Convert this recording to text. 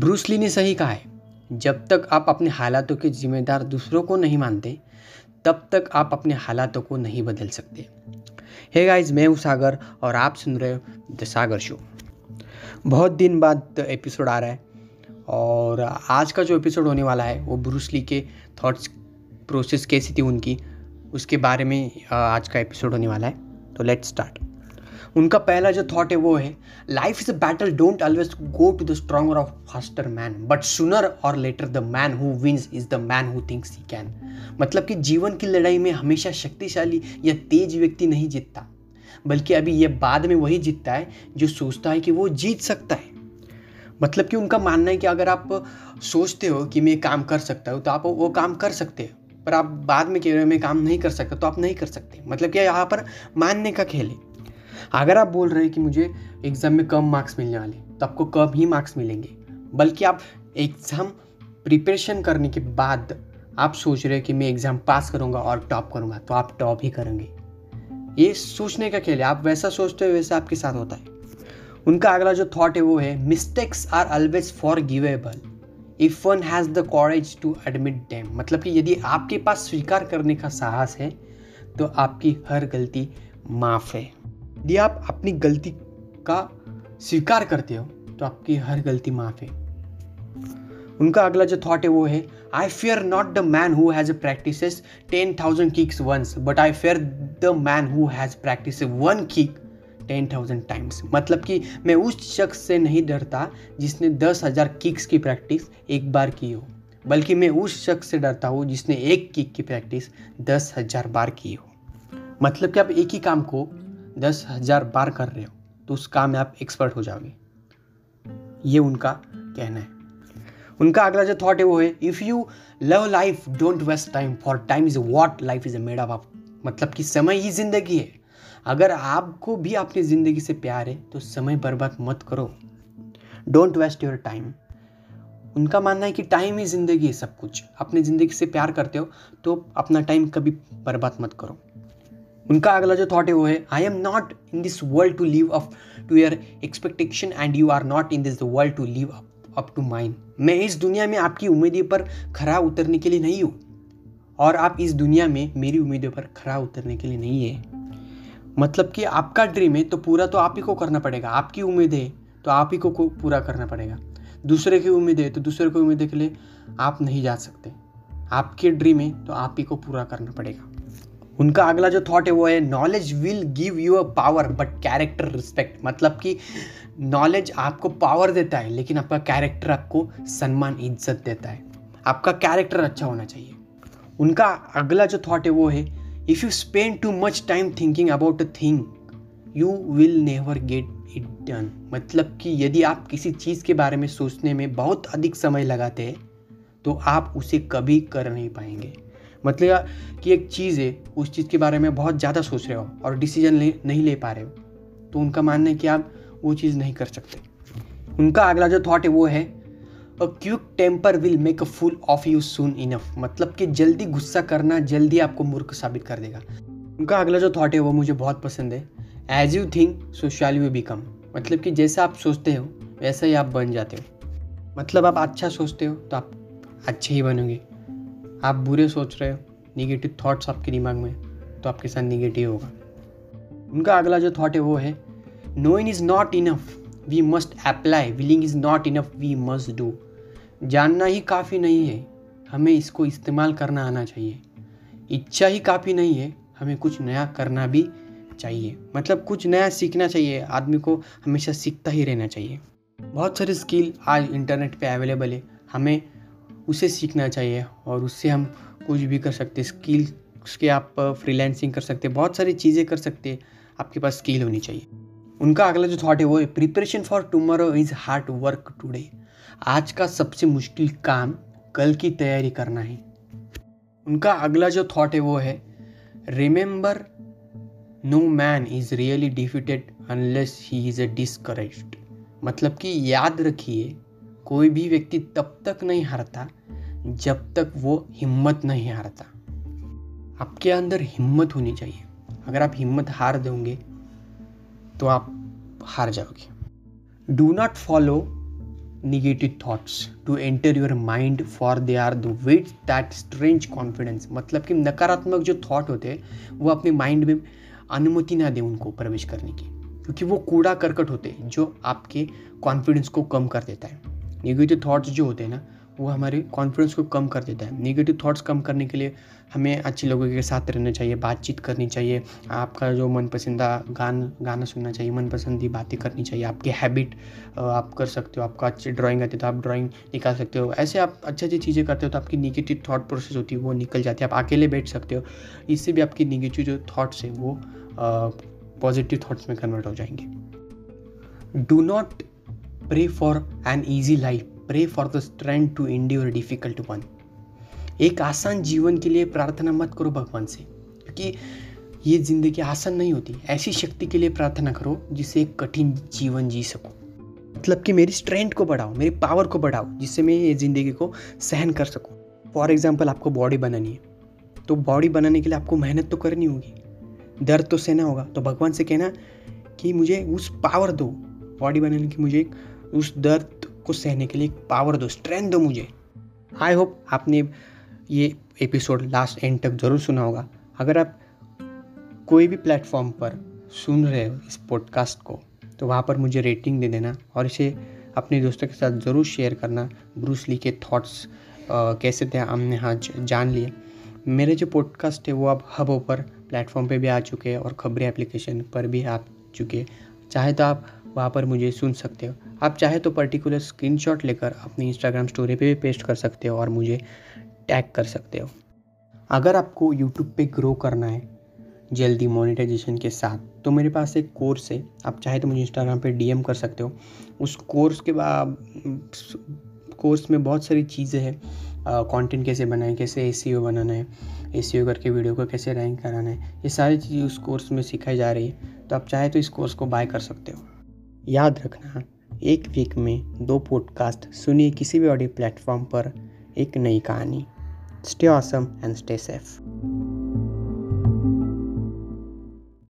Bruce Lee ने सही कहा है। जब तक आप अपने हालातों के जिम्मेदार दूसरों को नहीं मानते, तब तक आप अपने हालातों को नहीं बदल सकते। हे गाइस मैं हूँ सागर और आप सुन रहे हो द सागर शो बहुत दिन बाद एपिसोड आ रहा है और आज का जो एपिसोड होने वाला है, वो ब्रूसली के थॉट्स प्रोसेस कैसी थी उनकी, उसके बारे में आज का एपिसोड होने वाला है। तो लेट्स स्टार्ट उनका पहला जो थॉट है वो है life is a battle don't always go to the stronger of faster man but sooner or later the man who wins is the man who thinks he can मतलब कि जीवन की लड़ाई में हमेशा शक्तिशाली या तेज व्यक्ति नहीं जीतता, बल्कि अभी यह बाद में वही जीतता है जो सोचता है कि वो जीत सकता है। मतलब कि उनका मानना है कि अगर आप सोचते हो कि मैं काम कर सकता हूँ तो आप वो काम कर सकते हो, पर आप बाद में कह रहे हो मैं काम नहीं कर सकता तो आप नहीं कर सकते। मतलब कि यहाँ पर मानने का खेल है। अगर आप बोल रहे हैं कि मुझे एग्ज़ाम में कम मार्क्स मिलने वाले तो आपको कम ही मार्क्स मिलेंगे? बल्कि आप एग्ज़ाम प्रिपरेशन करने के बाद आप सोच रहे हैं कि मैं एग्ज़ाम पास करूँगा और टॉप करूँगा तो आप टॉप ही करेंगे। ये सोचने का खेल है। आप वैसा सोचते हो वैसा आपके साथ होता है। उनका अगला जो थॉट है वो है mistakes are always forgivable if one has the courage to admit them मतलब कि यदि आपके पास स्वीकार करने का साहस है तो आपकी हर गलती माफ़ है। यदि आप अपनी गलती का स्वीकार करते हो तो आपकी हर गलती माफ़ है। उनका अगला जो थॉट है वो है I fear not the man who has practice ten thousand kicks once but I fear the man who has practice one kick ten thousand times मतलब कि मैं उस शख्स से नहीं डरता जिसने दस हज़ार किक्स की प्रैक्टिस एक बार की हो, बल्कि मैं उस शख्स से डरता हूँ जिसने एक किक की प्रैक्टिस दस हज़ार बार की हो। मतलब कि आप एक ही काम को दस हज़ार बार कर रहे हो तो उस काम में आप एक्सपर्ट हो जाओगे। ये उनका कहना है। उनका अगला जो थॉट है वो है if you love life don't waste time for time is what life is made of मतलब कि समय ही ज़िंदगी है। अगर आपको भी अपनी ज़िंदगी से प्यार है तो समय बर्बाद मत करो। डोंट वेस्ट योर टाइम उनका मानना है कि टाइम ही ज़िंदगी है सब कुछ। अपनी ज़िंदगी से प्यार करते हो तो अपना टाइम कभी बर्बाद मत करो। उनका अगला जो थॉट है वो है I am not in this world to live up to your expectation and you are not in this world to live up up to mind मैं इस दुनिया में आपकी उम्मीदों पर खरा उतरने के लिए नहीं हूँ और आप इस दुनिया में मेरी उम्मीदों पर खरा उतरने के लिए नहीं है। मतलब कि आपका ड्रीम है तो पूरा तो आप ही को करना पड़ेगा आपकी उम्मीद है तो आप ही को, को पूरा करना पड़ेगा। दूसरे की उम्मीद है तो दूसरे की उम्मीद के लिए आप नहीं जा सकते। आपके ड्रीम है तो आप ही को पूरा करना पड़ेगा। उनका अगला जो थॉट है वो है knowledge will give you a power but character respect मतलब कि नॉलेज आपको पावर देता है, लेकिन आपका कैरेक्टर आपको सम्मान, इज़्ज़त देता है। आपका कैरेक्टर अच्छा होना चाहिए। उनका अगला जो थॉट है वो है if you spend too much time thinking about a thing you will never get it done मतलब कि यदि आप किसी चीज़ के बारे में सोचने में बहुत अधिक समय लगाते हैं तो आप उसे कभी कर नहीं पाएँगे। मतलब कि एक चीज़ है, उस चीज़ के बारे में बहुत ज़्यादा सोच रहे हो और डिसीज़न ले, नहीं ले पा रहे हो तो उनका मानना है कि आप वो चीज़ नहीं कर सकते। उनका अगला जो थॉट है वो है a quick temper will make a fool of you soon enough मतलब कि जल्दी गुस्सा करना जल्दी आपको मूर्ख साबित कर देगा। उनका अगला जो थॉट है वो मुझे बहुत पसंद है as you think so shall you become मतलब कि जैसा आप सोचते हो, वैसा ही आप बन जाते हो। मतलब आप अच्छा सोचते हो तो आप अच्छे ही बनोगे। आप बुरे सोच रहे हो निगेटिव थॉट्स आपके दिमाग में तो आपके साथ निगेटिव होगा। उनका अगला जो थॉट है वो है knowing is not enough we must apply willing is not enough we must do जानना ही काफ़ी नहीं है, हमें इसको इस्तेमाल करना आना चाहिए। इच्छा ही काफ़ी नहीं है, हमें कुछ नया करना भी चाहिए। मतलब कुछ नया सीखना चाहिए, आदमी को हमेशा सीखता ही रहना चाहिए। बहुत सारी स्किल आज इंटरनेट पे अवेलेबल है, हमें उसे सीखना चाहिए और उससे हम कुछ भी कर सकते, स्किल उसके आप फ्रीलैंसिंग कर सकते, बहुत सारी चीज़ें कर सकते, आपके पास स्किल होनी चाहिए। उनका अगला जो थॉट है वो है preparation for tomorrow is hard work today आज का सबसे मुश्किल काम कल की तैयारी करना है। उनका अगला जो थॉट है वो है remember no man is really defeated unless he is a discourage मतलब कि याद रखिए कोई भी व्यक्ति तब तक नहीं हारता, जब तक वो हिम्मत नहीं हारता। आपके अंदर हिम्मत होनी चाहिए। अगर आप हिम्मत हार दोगे तो आप हार जाओगे। Do not follow negative thoughts to enter your mind for they are the weed that strange confidence मतलब कि नकारात्मक जो थॉट होते हैं, वो अपने माइंड में अनुमति ना दें उनको प्रवेश करने की, क्योंकि वो कूड़ा करकट होते हैं, जो आपके कॉन्फिडेंस को कम कर देता है। नेगेटिव थाट्स जो होते हैं ना, वो हमारे कॉन्फिडेंस को कम कर देता है। नेगेटिव थाट्स कम करने के लिए हमें अच्छे लोगों के साथ रहना चाहिए, बातचीत करनी चाहिए। आपका जो मनपसंदा गान, गाना सुनना चाहिए, मनपसंदी बातें करनी चाहिए। आपकी हैबिट आप कर सकते हो, आपका अच्छी ड्राइंग आती है तो आप ड्राइंग निकाल सकते हो। ऐसे आप अच्छी अच्छी चीज़ें करते हो तो आपकी निगेटिव थाट प्रोसेस होती है, वो निकल जाती है। आप अकेले बैठ सकते हो, इससे भी आपकी निगेटिव जो थाट्स है वो पॉजिटिव थाट्स में कन्वर्ट हो जाएँगे। Do not pray for an easy life pray for the strength to endure difficult one एक आसान जीवन के लिए प्रार्थना मत करो भगवान से, क्योंकि ये ज़िंदगी आसान नहीं होती। ऐसी शक्ति के लिए प्रार्थना करो जिससे एक कठिन जीवन जी सको। मतलब कि मेरी स्ट्रेंथ को बढ़ाओ, मेरी पावर को बढ़ाओ, जिससे मैं ये ज़िंदगी को सहन कर सकूँ। फॉर एग्ज़ाम्पल आपको बॉडी बनानी है। तो बॉडी बनाने के लिए आपको मेहनत तो करनी होगी। दर्द तो सहना होगा। तो भगवान से कहना कि मुझे उस पावर दो। बॉडी बनाने की मुझे उस दर्द को सहने के लिए पावर दो स्ट्रेंथ दो मुझे। आई होप आपने ये एपिसोड लास्ट एंड तक ज़रूर सुना होगा। अगर आप कोई भी प्लेटफॉर्म पर सुन रहे हो इस पॉडकास्ट को तो वहाँ पर मुझे रेटिंग दे देना और इसे अपने दोस्तों के साथ ज़रूर शेयर करना। ब्रूस ली के थॉट्स कैसे थे, हमने हाँ जान लिए। मेरे जो पॉडकास्ट है वो अब हबों पर प्लेटफॉर्म पे भी आ चुके हैं और खबरें एप्लीकेशन पर भी आ चुके हैं। चाहे तो आप वहाँ पर मुझे सुन सकते हो। आप चाहे तो पर्टिकुलर स्क्रीनशॉट लेकर अपनी इंस्टाग्राम स्टोरी पे भी पेस्ट कर सकते हो और मुझे टैग कर सकते हो। अगर आपको यूट्यूब पे ग्रो करना है, जल्दी मोनेटाइजेशन के साथ तो मेरे पास एक कोर्स है। आप चाहे तो मुझे इंस्टाग्राम पे डीएम कर सकते हो। उस कोर्स के बाद कोर्स में बहुत सारी चीज़ें हैं। कंटेंट कैसे बनाएँ, कैसे ए बनाना है ए करके वीडियो को कैसे रैंक कराना है, ये सारी चीज़ें उस कोर्स में सिखाई जा रही है। तो आप चाहे तो इस कोर्स को बाय कर सकते हो। याद रखना एक वीक में दो पॉडकास्ट सुनिए किसी भी ऑडियो प्लेटफॉर्म पर एक नई कहानी stay awesome and stay safe.